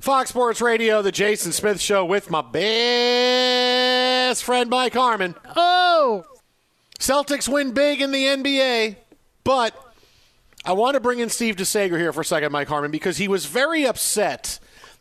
Fox Sports Radio, the Jason Smith Show with my best friend Mike Harmon. Oh! Celtics win big in the NBA, but I want to bring in Steve DeSager here for a second, Mike Harmon, because he was very upset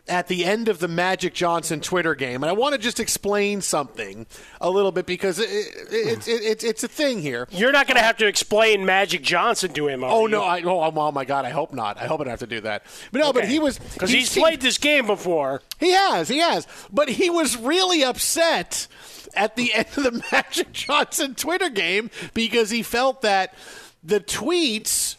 at the end of the Magic Johnson Twitter game, and I want to just explain something a little bit because it, it, it, it, it, it's a thing here. You're not going to have to explain Magic Johnson to him. Oh no! I, oh, oh, oh my God! I hope not. I hope I don't have to do that. But no, but he was because he's played this game before. He has, he has. But he was really upset at the end of the Magic Johnson Twitter game because he felt that the tweets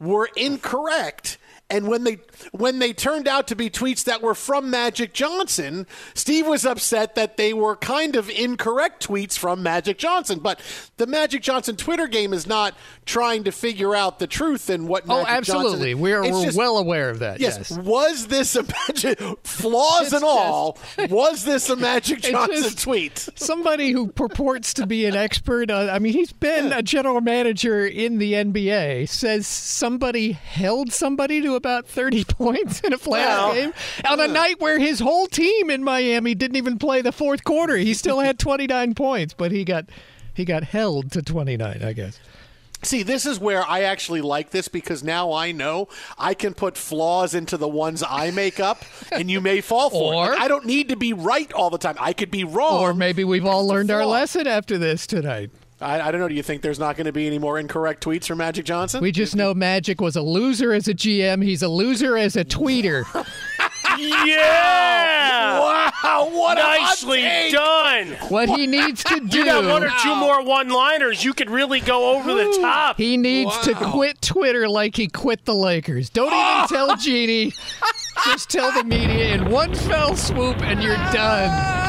were incorrect. And when they when they turned out to be tweets that were from Magic Johnson, Steve was upset that they were kind of incorrect tweets from Magic Johnson. But the Magic Johnson Twitter game is not trying to figure out the truth and what. Oh, absolutely. Johnson, we're we're just- well aware of that. Yes. Yes. Was this a Magic flaws It's and all? was this a Magic Johnson just tweet? Somebody who purports to be an expert. On, I mean, he's been a general manager in the NBA. Says somebody held somebody to about thirty points in a playoff Well, game on a night where his whole team in Miami didn't even play the fourth quarter. He still had twenty nine points, but he got he got held to twenty nine. I guess. See, this is where I actually like this because now I know I can put flaws into the ones I make up, and you may fall for Or- it. I don't need to be right all the time. I could be wrong. Or maybe we've all learned our lesson after this tonight. I, I don't know. Do you think there's not going to be any more incorrect tweets from Magic Johnson? We just know Magic was a loser as a GM. He's a loser as a tweeter. Yeah. Wow, what a hot Nicely done. What he needs to do. You got one or two more one-liners. You could really go over the top. He needs to quit Twitter like he quit the Lakers. Don't even oh! tell Jeannie. Just tell the media in one fell swoop and you're done.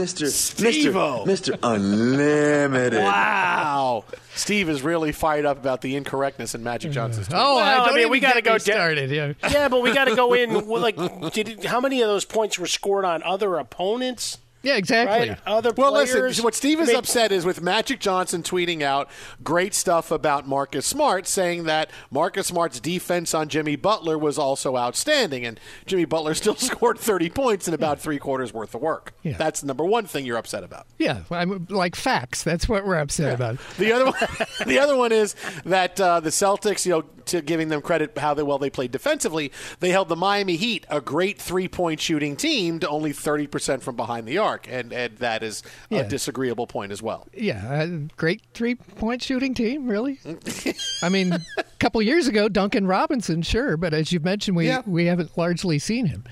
Mr. Steve-O. Mr. Mr. Unlimited. Wow. Steve is really fired up about the incorrectness in Magic Johnson's tweet. Oh, Well, I, I don't mean, even we gotta get go me down- started. Yeah. Yeah, but we got to go in. well, Like, did how many of those points were scored on other opponents? Yeah, exactly. Right, other Well, players. listen, what Steve I is mean, upset is with Magic Johnson tweeting out great stuff about Marcus Smart, saying that Marcus Smart's defense on Jimmy Butler was also outstanding, and Jimmy Butler still scored 30 points in about three quarters worth of work. Yeah. That's the number one thing you're upset about. Yeah, I'm like facts. That's what we're upset about. The other one, the other one is that uh, the Celtics, you know, to giving them credit how they, well they played defensively, they held the Miami Heat, a great three point shooting team, to only 30 percent from behind the arc, and and that is Yeah. a disagreeable point as well. Yeah, great three point shooting team, really. Mm. I mean, a couple years ago, Duncan Robinson, sure, but as you've mentioned, we, Yeah. we haven't largely seen him.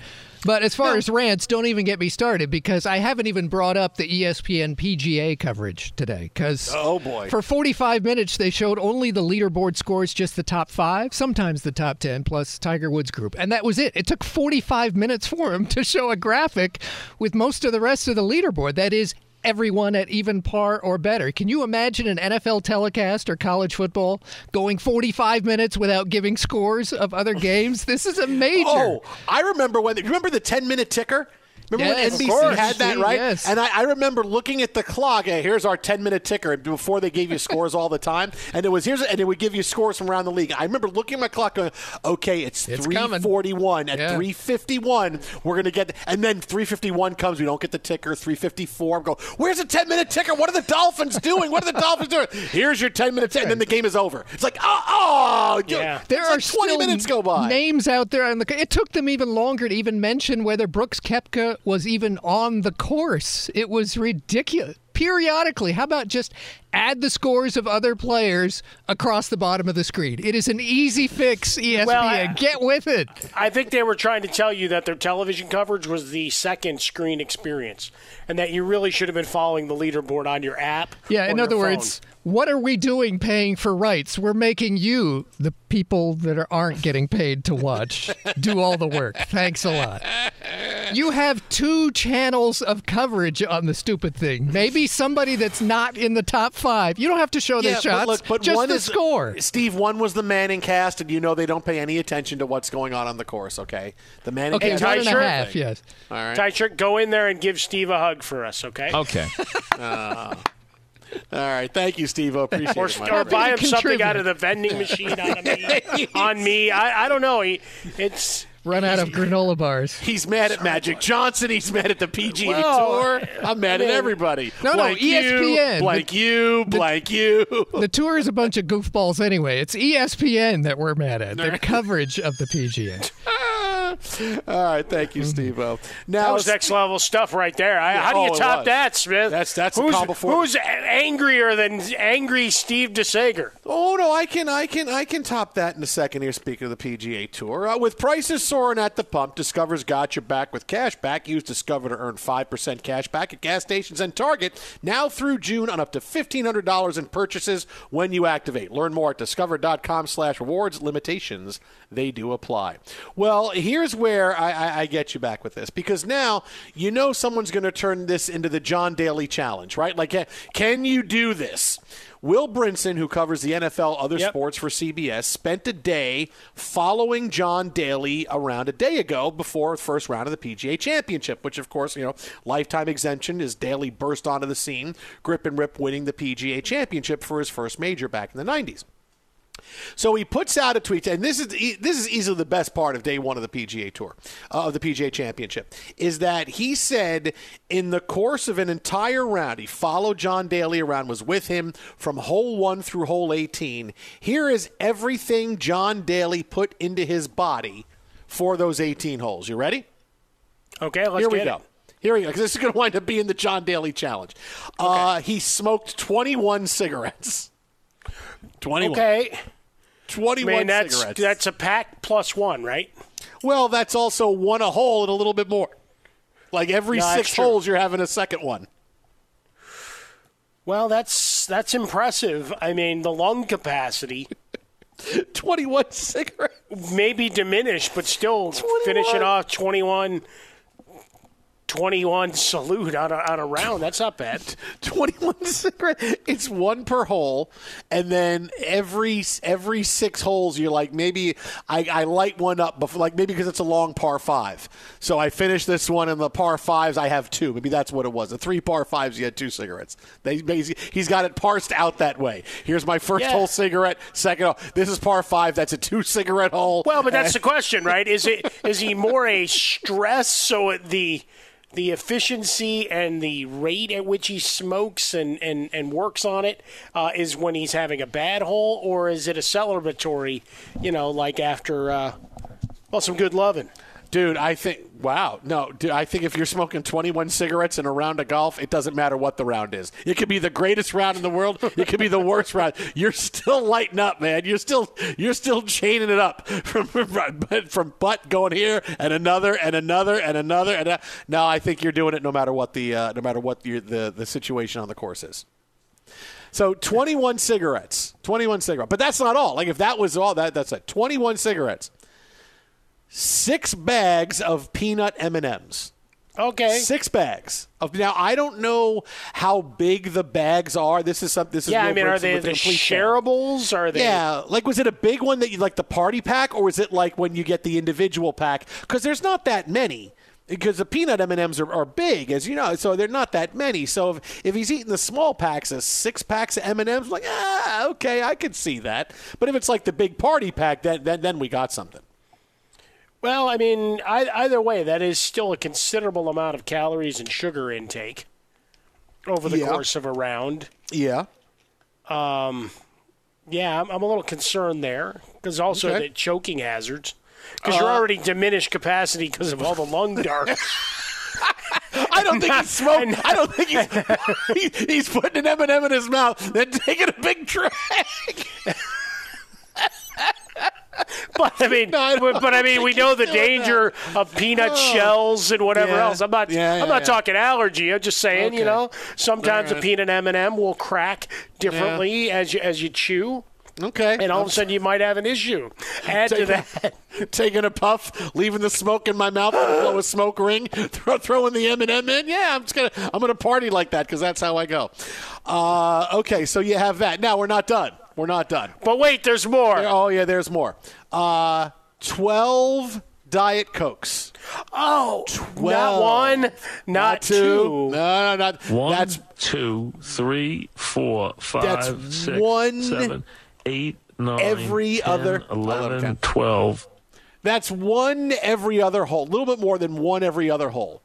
But as far as rants, don't even get me started because I haven't even brought up the ESPN PGA coverage today. Because Oh, boy. for 45 minutes they showed only the leaderboard scores, just the top five, sometimes the top 10 plus Tiger Woods group, and that was it. It took 45 minutes for him to show a graphic with most of the rest of the leaderboard. That is everyone at even par or better. Can you imagine an NFL telecast or college football going 45 minutes without giving scores of other games? This is a major. Oh, I remember when. Remember the ten minute ticker? Remember Yes, when NBC course. had that, right? yes. And I, I remember looking at the clock. Hey, here's our 10 minute ticker before they gave you scores all the time. And it was here's and it would give you scores from around the league. I remember looking at my clock going, okay, it's, It's coming. 341. At Yeah. 351, we're going to get, and then 351 comes. We don't get the ticker. 354. I'm going, where's the 10 minute ticker? What are the Dolphins doing? What are the Dolphins doing? Here's your 10 minute ticker. And then the game is over. It's like, oh, oh Yeah. There are like 20 still minutes go by. names out there on the. It took them even longer to even mention whether Brooks Koepka was even on the course. It was ridiculous. Periodically, how about just add the scores of other players across the bottom of the screen? It is an easy fix, ESPN. Well, I- Get with it. I think they were trying to tell you that their television coverage was the second screen experience, and that you really should have been following the leaderboard on your app. Yeah, in other phone. words, what are we doing paying for rights? We're making you, the people that are, aren't getting paid to watch, do all the work. Thanks a lot. You have two channels of coverage on the stupid thing. Maybe somebody that's not in the top five. You don't have to show their Yeah, shots. But look, but just one the is, score. Steve, one was the Manning cast, and you know they don't pay any attention to what's going on on the course. Okay, the Manning Okay, cast. one Ty and Shirt half. Yes. All right. Ty Shirt, go in there and give Steve a hug for us, okay? Okay. Uh, all right. Thank you, Steve. I appreciate Or, it. my or buy him something out of the vending machine on me. on me. I, I don't know. He, it's Run out of granola bars. He's mad at Magic Johnson. He's mad at the PGA Well, Tour. I'm mad I at everybody. No, no, blank you, ESPN. blank you, blank you. The tour is a bunch of goofballs anyway. It's ESPN that we're mad at. Their coverage of the PGA. All right. Thank you, Steve. Now that was next level stuff right there. I, Yeah, how do you oh, top that, Smith? That's- that's who's, call before- who's angrier than angry Steve DeSager? Oh no, I can, I can, I can top that in a second. Here, speaking of the PGA Tour, uh, with prices soaring at the pump, Discover's got your back with cash back. Use Discover to earn five percent cash back at gas stations and Target now through June on up to fifteen hundred dollars in purchases when you activate. Learn more at discover.com/rewards. Limitations they do apply. Well, here's where I, I, I get you back with this because now you know someone's going to turn this into the John Daly challenge, right? Like, can you do this? Will Brinson, who covers the NFL, other Yep. sports for CBS, spent a day following John Daly around a day ago before the first round of the PGA Championship, which, of course, you know, lifetime exemption is Daly burst onto the scene, grip and rip winning the PGA Championship for his first major back in the 90s. So he puts out a tweet, and this is this is easily the best part of day one of the PGA Tour, uh, of the PGA Championship, is that he said in the course of an entire round, he followed John Daly around, was with him from hole one through hole 18. Here is everything John Daly put into his body for those 18 holes. You ready? Okay, let's Here we go. it. Here we go, this is going to wind up being the John Daly challenge. Uh, he smoked 21 cigarettes. 21. Okay. 21 I mean, that's, cigarettes. That's a pack plus one, right? Well, that's also one a hole and a little bit more. Like every No, six holes, you're having a second one. Well, that's that's impressive. I mean, the lung capacity 21 cigarettes. maybe diminished, but still 21. finishing off 21, 21 salute on a, on a round. That's not bad. 21 cigarettes. It's one per hole, and then every every six holes, you're like maybe I, I light one up before, like maybe because it's a long par five. So I finish this one, and the par fives I have two. Maybe that's what it was. The three par fives, you had two cigarettes. They, he's got it parsed out that way. Here's my first Yeah. hole cigarette. Second hole. This is par five. That's a two cigarette hole. Well, but that's the question, right? Is it is he more a stress so the the efficiency and the rate at which he smokes and, and, and works on it uh, is when he's having a bad hole, or is it a celebratory, you know, like after uh, well some good loving? Dude, I think wow. No, dude, I think if you're smoking 21 cigarettes in a round of golf, it doesn't matter what the round is. It could be the greatest round in the world. It could be the worst round. You're still lighting up, man. You're still you're still chaining it up from from, from butt going here and another and another and another and a, no, I think you're doing it no matter what the uh, no matter what your, the the situation on the course is. So 21 cigarettes, 21 cigarettes. But that's not all. Like if that was all that that's it. 21 cigarettes. Six bags of peanut M&Ms. Okay. Six bags of now. I don't know how big the bags are. This is something. This is Yeah, I mean, are they the shareables? Are they? Yeah, like was it a big one that you like the party pack, or was it like when you get the individual pack? Because there's not that many. Because the peanut M and M's are, are big, as you know, so they're not that many. So if, if he's eating the small packs, of six packs of M and M's, like ah, okay, I could see that. But if it's like the big party pack, then then, then we got something. Well, I mean, I, either way, that is still a considerable amount of calories and sugar intake over the Yeah. course of a round. Yeah. Um, yeah, I'm, I'm a little concerned there because also Okay. the choking hazards because you're Uh, already diminished capacity because of all the lung darts. I don't think he's smoking. I don't think he's he, he's putting an M and m in his mouth, then taking a big drag. but I mean, No, I but, I mean, we know the danger of peanut Oh. shells and whatever Yeah. else. I'm not. Yeah, yeah, I'm not talking allergy. I'm just saying, you know, sometimes All a right. peanut M and m will crack differently as you as you chew. Okay. And all of a sudden, you might have an issue. Add to that, taking a puff, leaving the smoke in my mouth, blow a smoke ring, throw, throwing the M and m in. Yeah, I'm just gonna I'm gonna party like that because that's how I go. Uh, okay, so you have that. Now we're not done. We're not done. but wait, there's more. Oh yeah, there's more. Uh, Twelve Diet Cokes. Oh, Well, not one, not, two. No, no, not One, That's two, three, four, That's five, six, one seven, eight, nine, every 10, other- 11, 11. 12. that's one every other hole. A little bit more than one every other hole.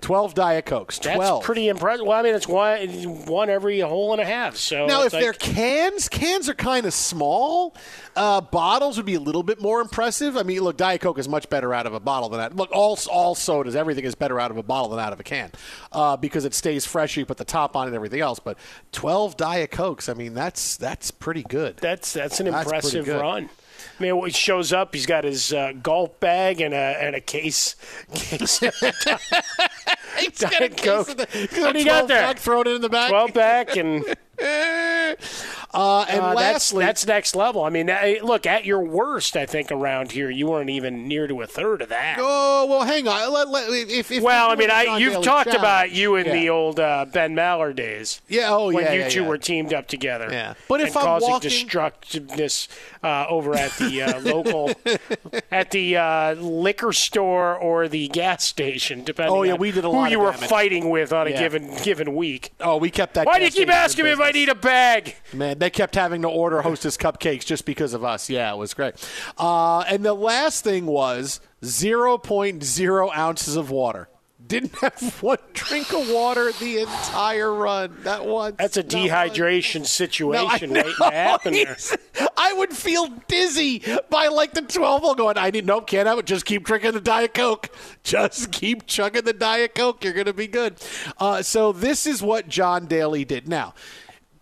Twelve Diet Cokes. That's Twelve. pretty impressive. Well, I mean, it's one one every hole and a half. So Now, if like- they're cans, cans are kind of small. Uh, bottles would be a little bit more impressive. I mean, look, Diet Coke is much better out of a bottle than that. Look, all all sodas, everything is better out of a bottle than out of a can uh, because it stays fresh. You put the top on it and everything else. But twelve Diet Cokes, I mean, that's that's pretty good. that's that's an That's impressive run. I mean, when he shows up, he's got his uh, golf bag and a and a case. case He's got a case Coke. of the- got What a do you got 12 there? pack, throw it in the back. Twelve pack and Uh, and uh, that's lastly, that's next level. I mean, look at your worst. I think around here, you weren't even near to a third of that. oh well, hang on. Let, let, if, if well, I mean, I you've Daly talked about you in Yeah. the old uh, Ben Maller days. Yeah, oh, when yeah, When you yeah, two yeah. were teamed up together. Yeah. But if and I'm causing walking- destructiveness uh, over at the uh, local, at the uh, liquor store or the gas station, depending. Oh, yeah, on we did a who lot you of were fighting with on a given given week. Oh, we kept that. Why do you keep asking me if I need a bag? Man, they kept having to order Hostess cupcakes just because of us. Yeah, it was great. Uh, and the last thing was 0.0 ounces of water. Didn't have one drink of water the entire run. That one. That's a dehydration situation waiting to happen there. I would feel dizzy by like the 12 hole going, I need, nope, can't have it. Just keep drinking the Diet Coke. Just keep chugging the Diet Coke. You're going to be good. Uh, so this is what John Daly did. Now,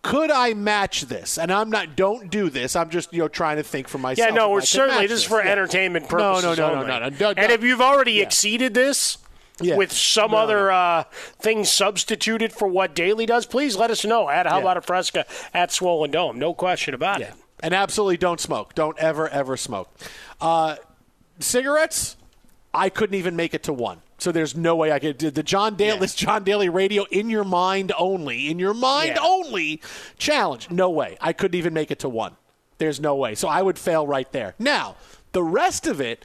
Could I match this? And I'm not. Don't do this. I'm just you know trying to think for myself. Yeah, no, we're certainly this is for Yeah. entertainment No, purposes. no, no, no, only. no, no, no, And no. if you've already Yeah. exceeded this Yeah. with some No, other no. Uh, thing substituted for what Daly does, please let us know at How. About a Fresca at Swollen Dome. No question about it. And absolutely don't smoke. Don't ever, ever smoke. Uh, cigarettes, I couldn't even make it to one. So there's no way I could do the John Daly, this John Daly radio in your mind only, in your mind Yeah. only challenge. No way. I couldn't even make it to one. There's no way. So I would fail right there. Now, the rest of it,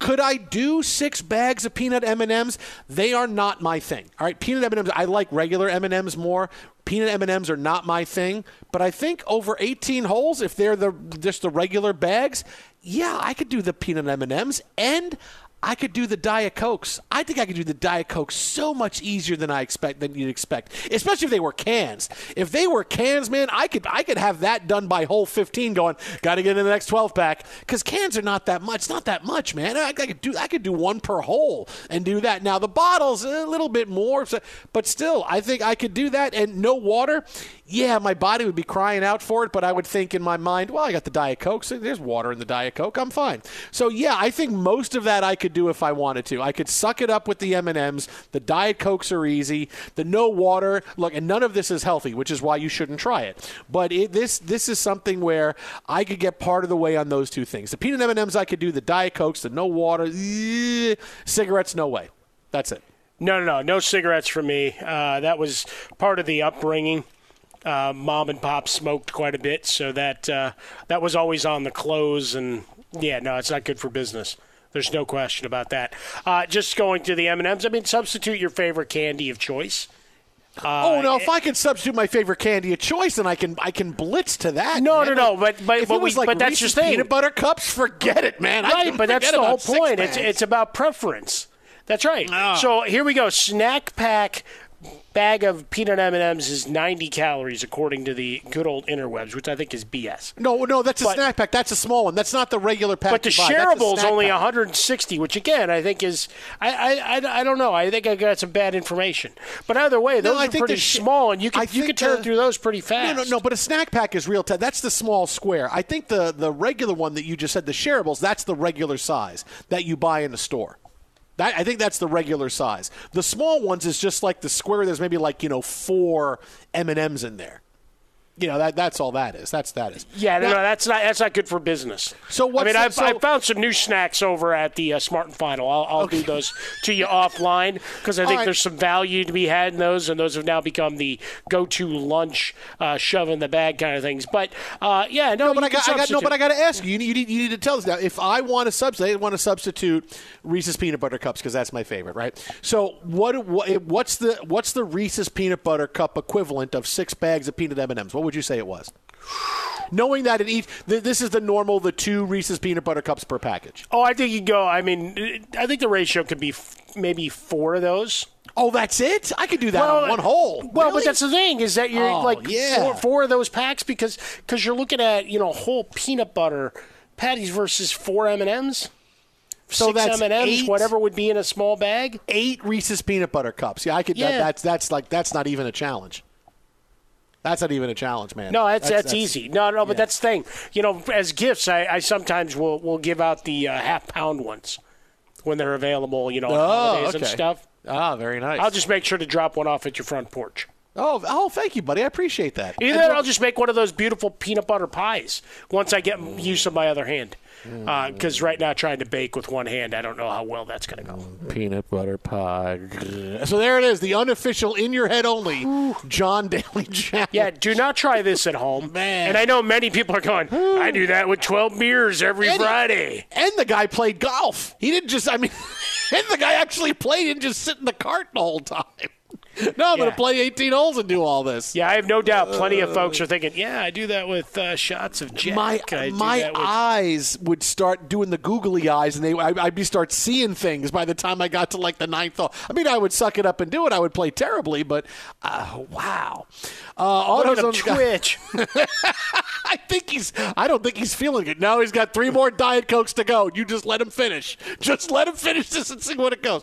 could I do six bags of peanut M&Ms? They are not my thing. All right, peanut M&Ms, I like regular M&Ms more. Peanut M&Ms are not my thing, but I think over 18 holes if they're the just the regular bags, yeah, I could do the peanut M&Ms and I could do the Diet Cokes. I think I could do the Diet Coke so much easier than I expect than you'd expect, especially if they were cans. If they were cans, man, I could I could have that done by hole 15. Going, got to get in the next 12 pack because cans are not that much. Not that much, man. I, I could do I could do one per hole and do that. Now the bottles a little bit more, but still, I think I could do that and no water. Yeah, my body would be crying out for it, but I would think in my mind, well, I got the Diet Coke, so there's water in the Diet Coke. I'm fine. So yeah, I think most of that I could do if I wanted to. I could suck it up with the M&Ms. The Diet Cokes are easy. The no water, look, and none of this is healthy, which is why you shouldn't try it. But it, this this is something where I could get part of the way on those two things. The peanut M&Ms I could do. The Diet Cokes, the no water, eh, cigarettes, no way. That's it. No, no, no, no cigarettes for me. Uh, that was part of the upbringing. Uh, mom and pop smoked quite a bit, so that uh, that was always on the clothes. And yeah, no, it's not good for business. There's no question about that. Uh, just going to the M and M's. I mean, substitute your favorite candy of choice. Uh, oh no! If I can substitute my favorite candy of choice, then I can I can blitz to that. No, man. no, no, but- but- if but it was we- like but that's Reese's your thing. peanut butter cups, forget it, man. Right, can but that's the whole point. It's it's about preference. That's right. Ah. So here we go. Snack pack bag of peanut M and M's is 90 calories according to the good old interwebs, which I think is BS. no, no. That's a But- snack pack. That's a small one. That's not the regular pack. But the you buy. A shareable is only pack. 160, which again I think is I, I, I, don't know. I think I got some bad information. But either way, No, those I are think pretty sh- small, and you I can you can turn the- through those pretty fast. No, no, no. But a snack pack is real. T- that's the small square. I think the the regular one that you just said, the shareables, that's the regular size that you buy in the store. That, I think that's the regular size. The small ones is just like the square. There's maybe like you know four M and M's in there. You know that that's all that is. That's that is. Yeah, no, Now- no, that's not that's not good for business. So what's I mean, I've, so- I found some new snacks over at the uh, Smart and Final. I'll, I'll do those to you offline because I think right. there's some value to be had in those, and those have now become the go-to lunch, uh, shove in the bag kind of things. But uh, yeah, no, No, but I got, I got no, but I got to ask you. You need, you need, you need to tell us now. If I want to substitute, I want to substitute Reese's peanut butter cups because that's my favorite, right? So what, what? What's the what's the Reese's peanut butter cup equivalent of six bags of peanut M and M's? What would you say it was? Knowing that in each, th- this is the normal, the two Reese's peanut butter cups per package. Oh, I think you go. I mean, I think the ratio could be f- maybe four of those. Oh, that's it. I could do that on one hole. Well, Really? but that's the thing is that you're Oh, like yeah. four, four of those packs because because you're looking at you know whole peanut butter patties versus four M and M's. So Six that's M and M's, eight- whatever would be in a small bag. eight Reese's peanut butter cups. Yeah, I could. That, Yeah. that's that's like that's not even a challenge. That's not even a challenge, man. No, that's, that's, easy. No, no, but that's the thing. You know, as gifts, I, I sometimes will will give out the uh, half pound ones when they're available. You know, on Oh, holidays and stuff. Ah, very nice. I'll just make sure to drop one off at your front porch. Oh, oh, thank you, buddy. I appreciate that. Either that, I'll just make one of those beautiful peanut butter pies once I get use of my other hand. Uh, because right now, trying to bake with one hand, I don't know how well that's going to go. peanut butter pie. So there it is, the unofficial, in your head only, John Daly Challenge. Yeah, do not try this at home. Man. And I know many people are going, I do that with 12 beers every And- Friday. And the guy played golf. He didn't just, I mean, and the guy actually played and just sit in the cart the whole time. No, I'm going to play 18 holes and do all this. Yeah, I have no doubt plenty of folks are thinking, yeah, I do that with uh, shots of Jack. my my eyes would start doing the googly eyes, and they I, I'd be start seeing things by the time I got to like the ninth hole. I mean, I would suck it up and do it. I would play terribly, but uh, wow. Uh, Look at him AutoZone- twitch. I think he's. I don't think he's feeling it. Now he's got three more diet cokes to go. You just let him finish. Just let him finish this and see what it goes.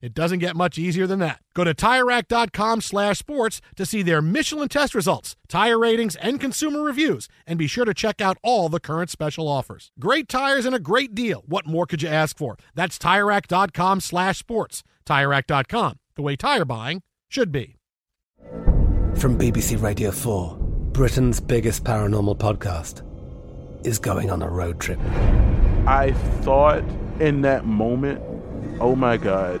It doesn't get much easier than that. Go to TireRack.com slash sports to see their Michelin test results, tire ratings, and consumer reviews, and be sure to check out all the current special offers. Great tires and a great deal. What more could you ask for? That's TireRack.com slash sports. TireRack.com, the way tire buying should be. From BBC Radio 4, Britain's biggest paranormal podcast is going on a road trip. I thought in that moment, oh my God,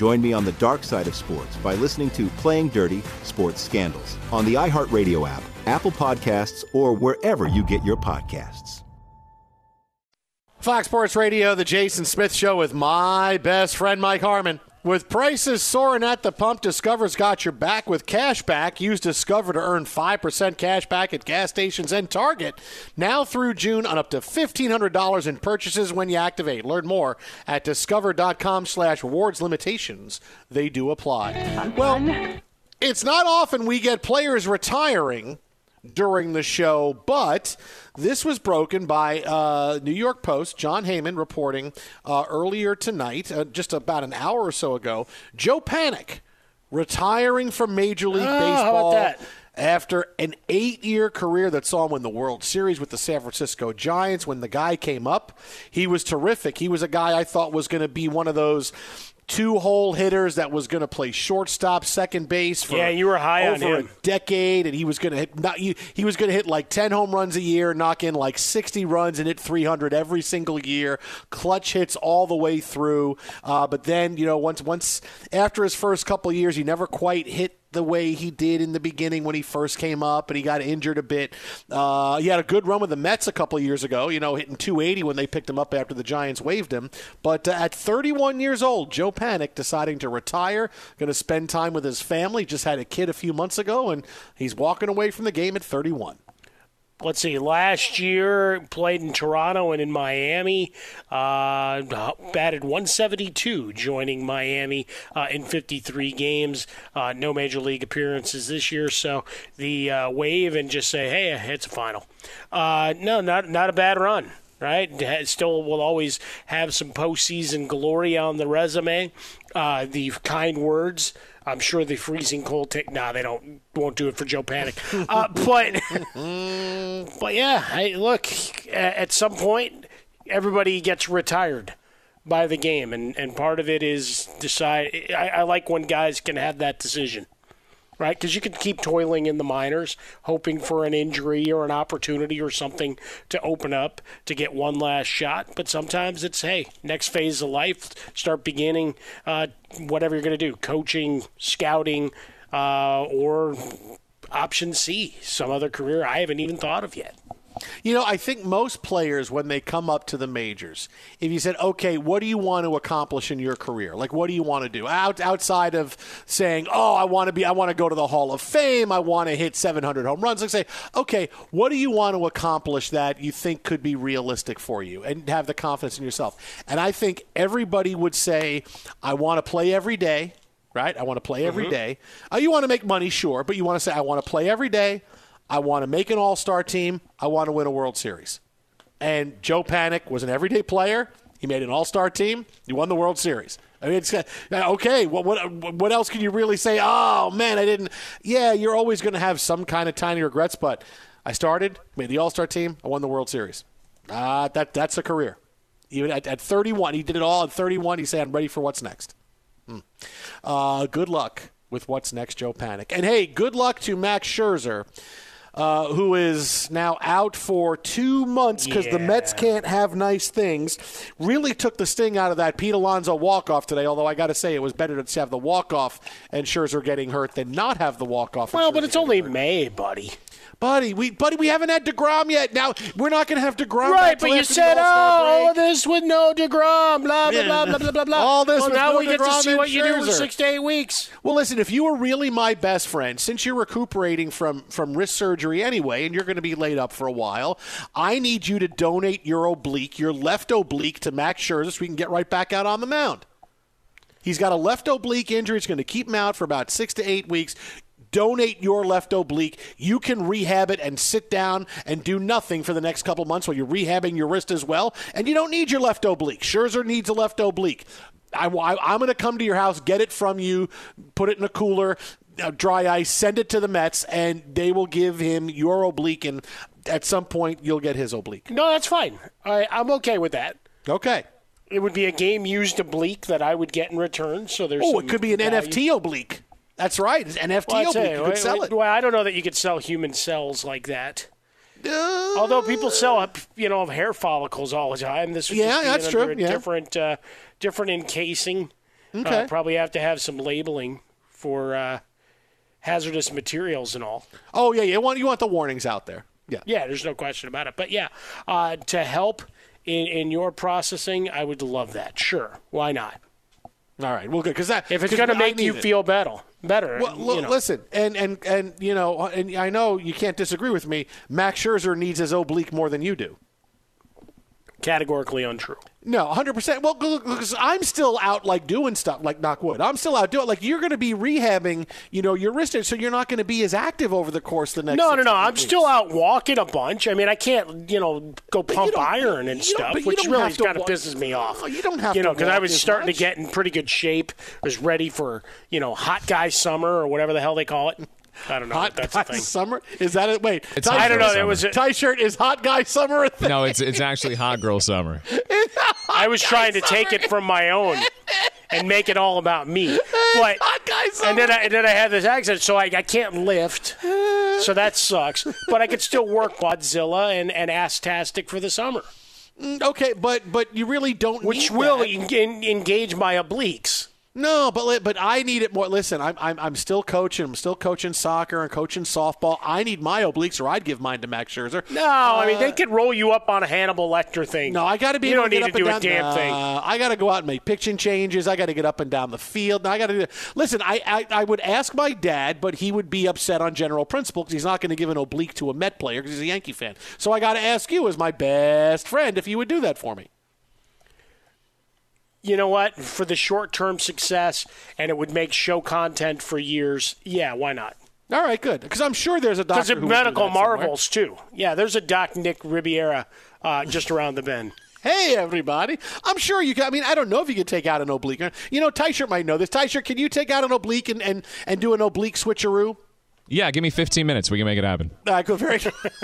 Join me on the dark side of sports by listening to Playing Dirty Sports Scandals on the iHeartRadio app, Apple Podcasts, or wherever you get your podcasts. Fox Sports Radio, the Jason Smith Show with my best friend Mike Harmon. With prices soaring at the pump, Discover's got your back with cash back. Use Discover to earn 5% cash back at gas stations and Target. Now through June on up to $1,500 in purchases when you activate. Learn more at discover.com slash rewards limitations. They do apply. Well, it's not often we get players retiring during the show, but this was broken by uh, New York Post, Jon Heyman reporting uh, earlier tonight, uh, just about an hour or so ago. Joe Panik retiring from Major League Oh, Baseball after an eight year career that saw him win the World Series with the San Francisco Giants. When the guy came up, he was terrific. He was a guy I thought was going to be one of those two hole hitters that was going to play shortstop, second base for Yeah, you were high on over a decade, and he was going to hit. Not, he, he was going to hit like ten home runs a year, knock in like sixty runs, and hit three hundred every single year. Clutch hits all the way through. Uh, but then you know once once after his first couple years, he never quite hit the way he did in the beginning when he first came up and he got injured a bit. Uh, he had a good run with the Mets a couple years ago, you know, hitting 280 when they picked him up after the Giants waived him. But uh, at 31 years old, Joe Panik deciding to retire, going to spend time with his family. Just had a kid a few months ago, and he's walking away from the game at 31 let's see, last year played in Toronto and in Miami, uh, batted 172, joining Miami uh, in 53 games. Uh, no major league appearances this year, so the uh, wave and just say, hey, it's a final. Uh, no, not not a bad run right? Still will always have some postseason glory on the resume. Uh, the kind words. I'm sure the freezing cold take. Nah, they don't won't do it for Joe Panik. Uh, but but yeah, look at some point everybody gets retired by the game, and and part of it is decide. I, I like when guys can have that decision right? Because you can keep toiling in the minors, hoping for an injury or an opportunity or something to open up to get one last shot. But sometimes it's, hey, next phase of life, start beginning uh, whatever you're going to do coaching, scouting, uh, or option C, some other career I haven't even thought of yet. You know, I think most players, when they come up to the majors, if you said, okay, what do you want to accomplish in your career? Like, what do you want to do? Out, outside of saying, oh, I want to be, I want to go to the Hall of Fame, I want to hit 700 home runs. Like, say, okay, what do you want to accomplish that you think could be realistic for you and have the confidence in yourself? And I think everybody would say, I want to play every day, right? I want to play every Mm-hmm. day. Uh, you want to make money, sure, but you want to say, I want to play every day. I want to make an all star team. I want to win a World Series. And Joe Panik was an everyday player. He made an all star team. He won the World Series. I mean, it's uh, okay. What, what what else can you really say? Oh man, I didn't. Yeah, you're always going to have some kind of tiny regrets. But I started, made the All Star team. I won the World Series. Ah, that that's a career. Even at, at 31, he did it all. At 31, he said, "I'm ready for what's next." Hmm. Uh, good luck with what's next, Joe Panik. And hey, good luck to Max Scherzer. Uh, who is now out for two months because the Mets can't have nice things. Really took the sting out of that Pete Alonso walk off today. Although I got to say, it was better to have the walk off and Scherzer getting hurt than not have the walk off. Well, but it's only May, buddy. Buddy, we buddy, we haven't had Degrom yet. Now we're not going to have Degrom. Right, but you said, oh, All-Star break." of this with no DeGrom, blah, blah, blah, blah, blah, blah, blah. All this well, now no we get to see what you do in six to eight weeks. Well, listen, if you were really my best friend, since you're recuperating from, from wrist surgery anyway, and you're going to be laid up for a while, I need you to donate your oblique, your left oblique, to Max Scherzer so we can get right back out on the mound. He's got a left oblique injury. It's going to keep him out for about six to eight weeks. Donate your left oblique. You can rehab it and sit down and do nothing for the next couple months while you're rehabbing your wrist as well. And you don't need your left oblique. Scherzer needs a left oblique. I, am going to come to your house, get it from you, put it in a cooler, uh, dry ice, send it to the Mets, and they will give him your oblique. And at some point, you'll get his oblique. No, that's fine. I, I'm okay with that. Okay. It would be a game used oblique that I would get in return. So there's Oh, it could be an value. NFT oblique. That's right. It's NFT Well, oblique. say, you could sell it. Well, I don't know that you could sell human cells like that. Although people sell, you know, hair follicles all the time. This would Yeah, just that's true, yeah. different, uh, different encasing. Okay. Uh, probably have to have some labeling for uh, hazardous materials and all. Oh yeah, yeah. You want you want the warnings out there. Yeah. Yeah, there's no question about it. But yeah, uh, to help in, in your processing, I would love that. Sure, why not? All right, well, good because that If it's going to make you it. feel better, better. Well, you know. listen, and and and you know, and I know you can't disagree with me. Max Scherzer needs his oblique more than you do. Categorically untrue. No, 100%. Well, because I'm still out, like, doing stuff, like, knock wood. I'm still out doing, like, you're going to be rehabbing, you know, your wrist, so you're not going to be as active over the course of the next No, no, no. I'm weeks. still out walking a bunch. I mean, I can't, you know, go pump iron and stuff, which really kind of pisses me off. You don't have you know, because I was starting much. to get in pretty good shape. Was ready for, you know, hot guy summer or whatever the hell they call it. I don't know. Hot that's guy a thing. summer? Is that it? Wait. It's tie I don't know. There summer. was a, Tie shirt is hot guy summer a thing? No, it's it's actually hot girl summer. I was trying to take it from my own and make it all about me. But hot guy summer. and then I, and then I had this accident, so I, I can't lift. So that sucks. But I could still work Godzilla and, and Astastic for the summer, Mm, Okay, but but you really don't which need will that. en- en- engage my obliques. No, but but I need it more. Listen, I'm, I'm I'm still coaching. I'm still coaching soccer and coaching softball. I need my obliques, or I'd give mine to Max Scherzer. No, I mean they could roll you up on a Hannibal Lecter thing. No, I got to be You don't need to do a down. damn thing. Uh, I got to go out and make pitching changes. I got to get up and down the field. I got to. Listen, I, I I would ask my dad, but he would be upset on general principle because he's not going to give an oblique to a Met player because he's a Yankee fan. So I got to ask you, as my best friend, if you would do that for me. You know what? For the short term success, and it would make show content for years. Yeah, why not? All right, good. Because I'm sure there's a doctor of who do medical that somewhere. marvels too. Yeah, there's a Doc Nick Riviera uh, just around the bend. Hey, everybody. I'm sure you can. I mean, I don't know if you could take out an oblique. You know, Tyshirt might know this. Tyshirt, can you take out an oblique and, and, and do an oblique switcheroo? Yeah, give me 15 minutes. We can make it happen. Uh, go very.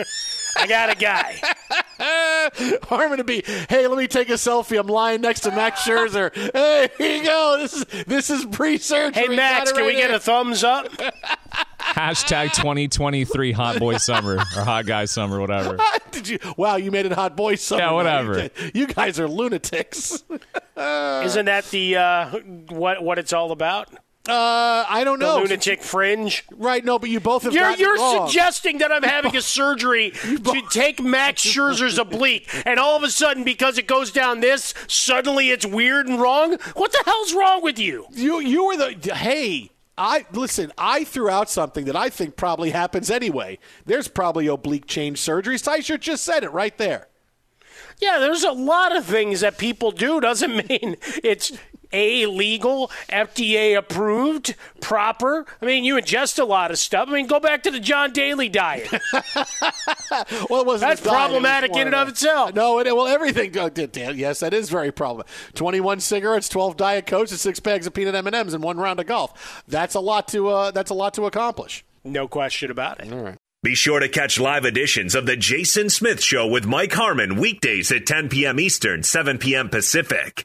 I got a guy. Harmon to be. Hey, let me take a selfie. I'm lying next to Max Scherzer. hey, here you go. This is this is pre-surgery. Hey, Max, Got it can we right get a thumbs up? Hashtag 2023 hot boy summer or hot guy summer, whatever. Did you? Wow, you made it hot boy summer. Yeah, whatever. You, you guys are lunatics. Isn't that the uh, what what it's all about? Uh, I don't The know. lunatic fringe. Right? No, but you both have. You're you're suggesting that I'm having a surgery to take Max Scherzer's oblique, and all of a sudden, because it goes down this, suddenly it's weird and wrong. What the hell's wrong with you? You you were the hey. I listen. I threw out something that I think probably happens anyway. There's probably oblique change surgery. Tyshirt just said it right there. Yeah, there's a lot of things that people do. Doesn't mean it's a legal, FDA approved, proper. I mean, you ingest a lot of stuff. I mean, go back to the John Daly diet. well, it wasn't That's a diet, it was problematic in and of a- itself. No, it, well, everything. did- did- Yes, that is very problematic. Twenty-one cigarettes, twelve diet cokes, and six bags of peanut M and M's in one round of golf. That's a lot to. Uh, that's a lot to accomplish. No question about it. All right. Be sure to catch live editions of The Jason Smith Show with Mike Harmon weekdays at 10 p.m. Eastern, 7 p.m. Pacific.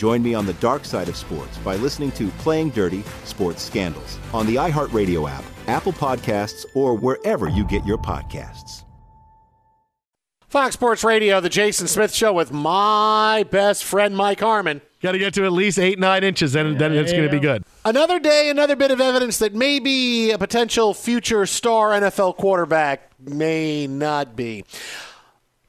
Join me on the dark side of sports by listening to Playing Dirty Sports Scandals on the iHeartRadio app, Apple Podcasts, or wherever you get your podcasts. Fox Sports Radio, the Jason Smith Show with my best friend Mike Harmon. Got to get to at least eight, nine inches, then, then it's going to be good. Another day, another bit of evidence that maybe a potential future star NFL quarterback may not be.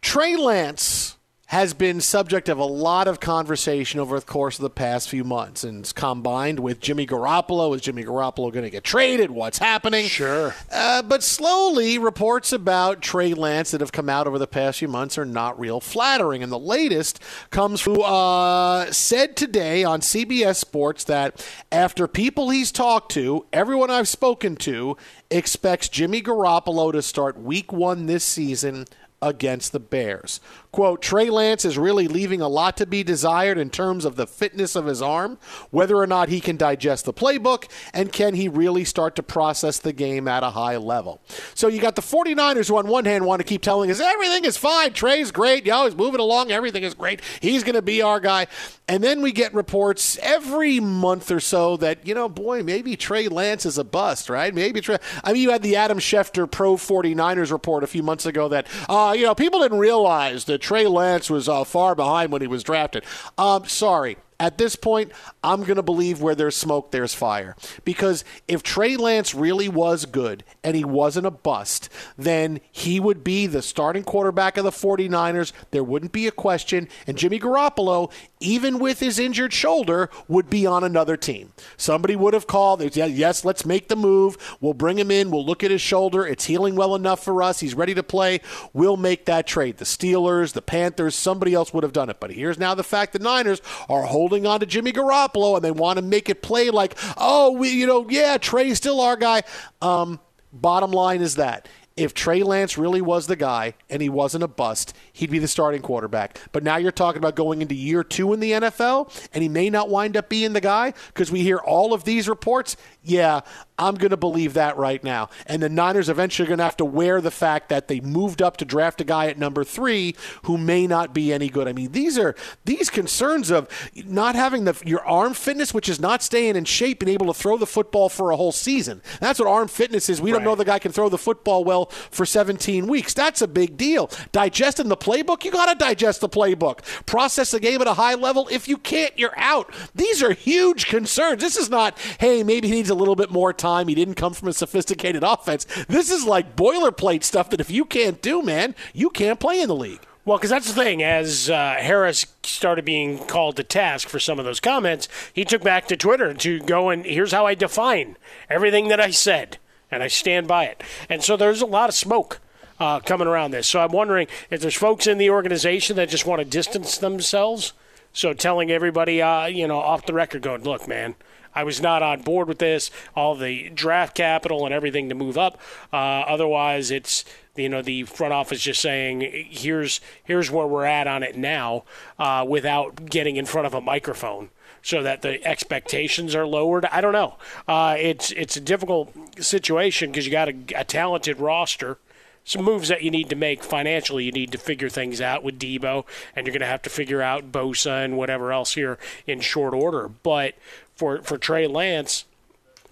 Trey Lance has been subject of a lot of conversation over the course of the past few months, and it's combined with Jimmy Garoppolo. Is Jimmy Garoppolo going to get traded? What's happening? Sure. Uh, but slowly, reports about Trey Lance that have come out over the past few months are not real flattering. And the latest comes from uh, said today on CBS Sports that after people he's talked to, everyone I've spoken to expects Jimmy Garoppolo to start Week One this season against the Bears. Quote, Trey Lance is really leaving a lot to be desired in terms of the fitness of his arm, whether or not he can digest the playbook, and can he really start to process the game at a high level. So you got the 49ers who, on one hand, want to keep telling us everything is fine, Trey's great, yo, he's moving along, everything is great, he's going to be our guy. And then we get reports every month or so that, you know, boy, maybe Trey Lance is a bust, right? Maybe Trey. I mean, you had the Adam Schefter pro 49ers report a few months ago that, uh, you know, people didn't realize that Trey Lance was uh, far behind when he was drafted. Um, sorry. At this point, I'm going to believe where there's smoke, there's fire. Because if Trey Lance really was good and he wasn't a bust, then he would be the starting quarterback of the 49ers. There wouldn't be a question. And Jimmy Garoppolo, even with his injured shoulder, would be on another team. Somebody would have called, yes, let's make the move. We'll bring him in. We'll look at his shoulder. It's healing well enough for us. He's ready to play. We'll make that trade. The Steelers, the Panthers, somebody else would have done it. But here's now the fact the Niners are holding on to Jimmy Garoppolo and they want to make it play like, oh, we, you know, yeah, Trey's still our guy. Um, bottom line is that if Trey Lance really was the guy and he wasn't a bust, he'd be the starting quarterback. But now you're talking about going into year two in the NFL, and he may not wind up being the guy because we hear all of these reports. Yeah, I'm going to believe that right now. And the Niners eventually are going to have to wear the fact that they moved up to draft a guy at number three who may not be any good. I mean, these are these concerns of not having the your arm fitness, which is not staying in shape and able to throw the football for a whole season. That's what arm fitness is. We right. don't know the guy can throw the football well for 17 weeks. That's a big deal. Digesting the playbook, you got to digest the playbook. Process the game at a high level. If you can't, you're out. These are huge concerns. This is not, hey, maybe he needs a little bit more time. He didn't come from a sophisticated offense. This is like boilerplate stuff that if you can't do, man, you can't play in the league. Well, because that's the thing. As uh, Harris started being called to task for some of those comments, he took back to Twitter to go and here's how I define everything that I said, and I stand by it. And so there's a lot of smoke. Uh, coming around this. So I'm wondering if there's folks in the organization that just want to distance themselves. So telling everybody, uh, you know, off the record, going, look, man, I was not on board with this, all the draft capital and everything to move up. Uh, otherwise, it's you know the front office just saying here's here's where we're at on it now uh, without getting in front of a microphone so that the expectations are lowered. I don't know. Uh, it's it's a difficult situation because you got a, a, talented roster. Some moves that you need to make financially, you need to figure things out with Deebo, and you're going to have to figure out Bosa and whatever else here in short order. But for for Trey Lance,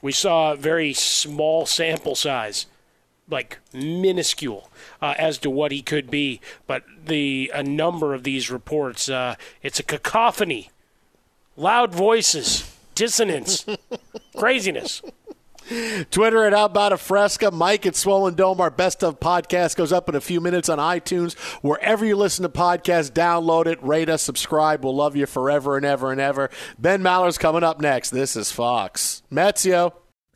we saw a very small sample size like minuscule uh, as to what he could be. But the a number of these reports, uh, it's a cacophony, loud voices, dissonance, craziness. Twitter at About a Fresca, Mike at Swollen Dome. Our best of podcast goes up in a few minutes on iTunes. Wherever you listen to podcasts, download it, rate us, subscribe. We'll love you forever and ever and ever. Ben Maller's coming up next. This is Fox. Metzio.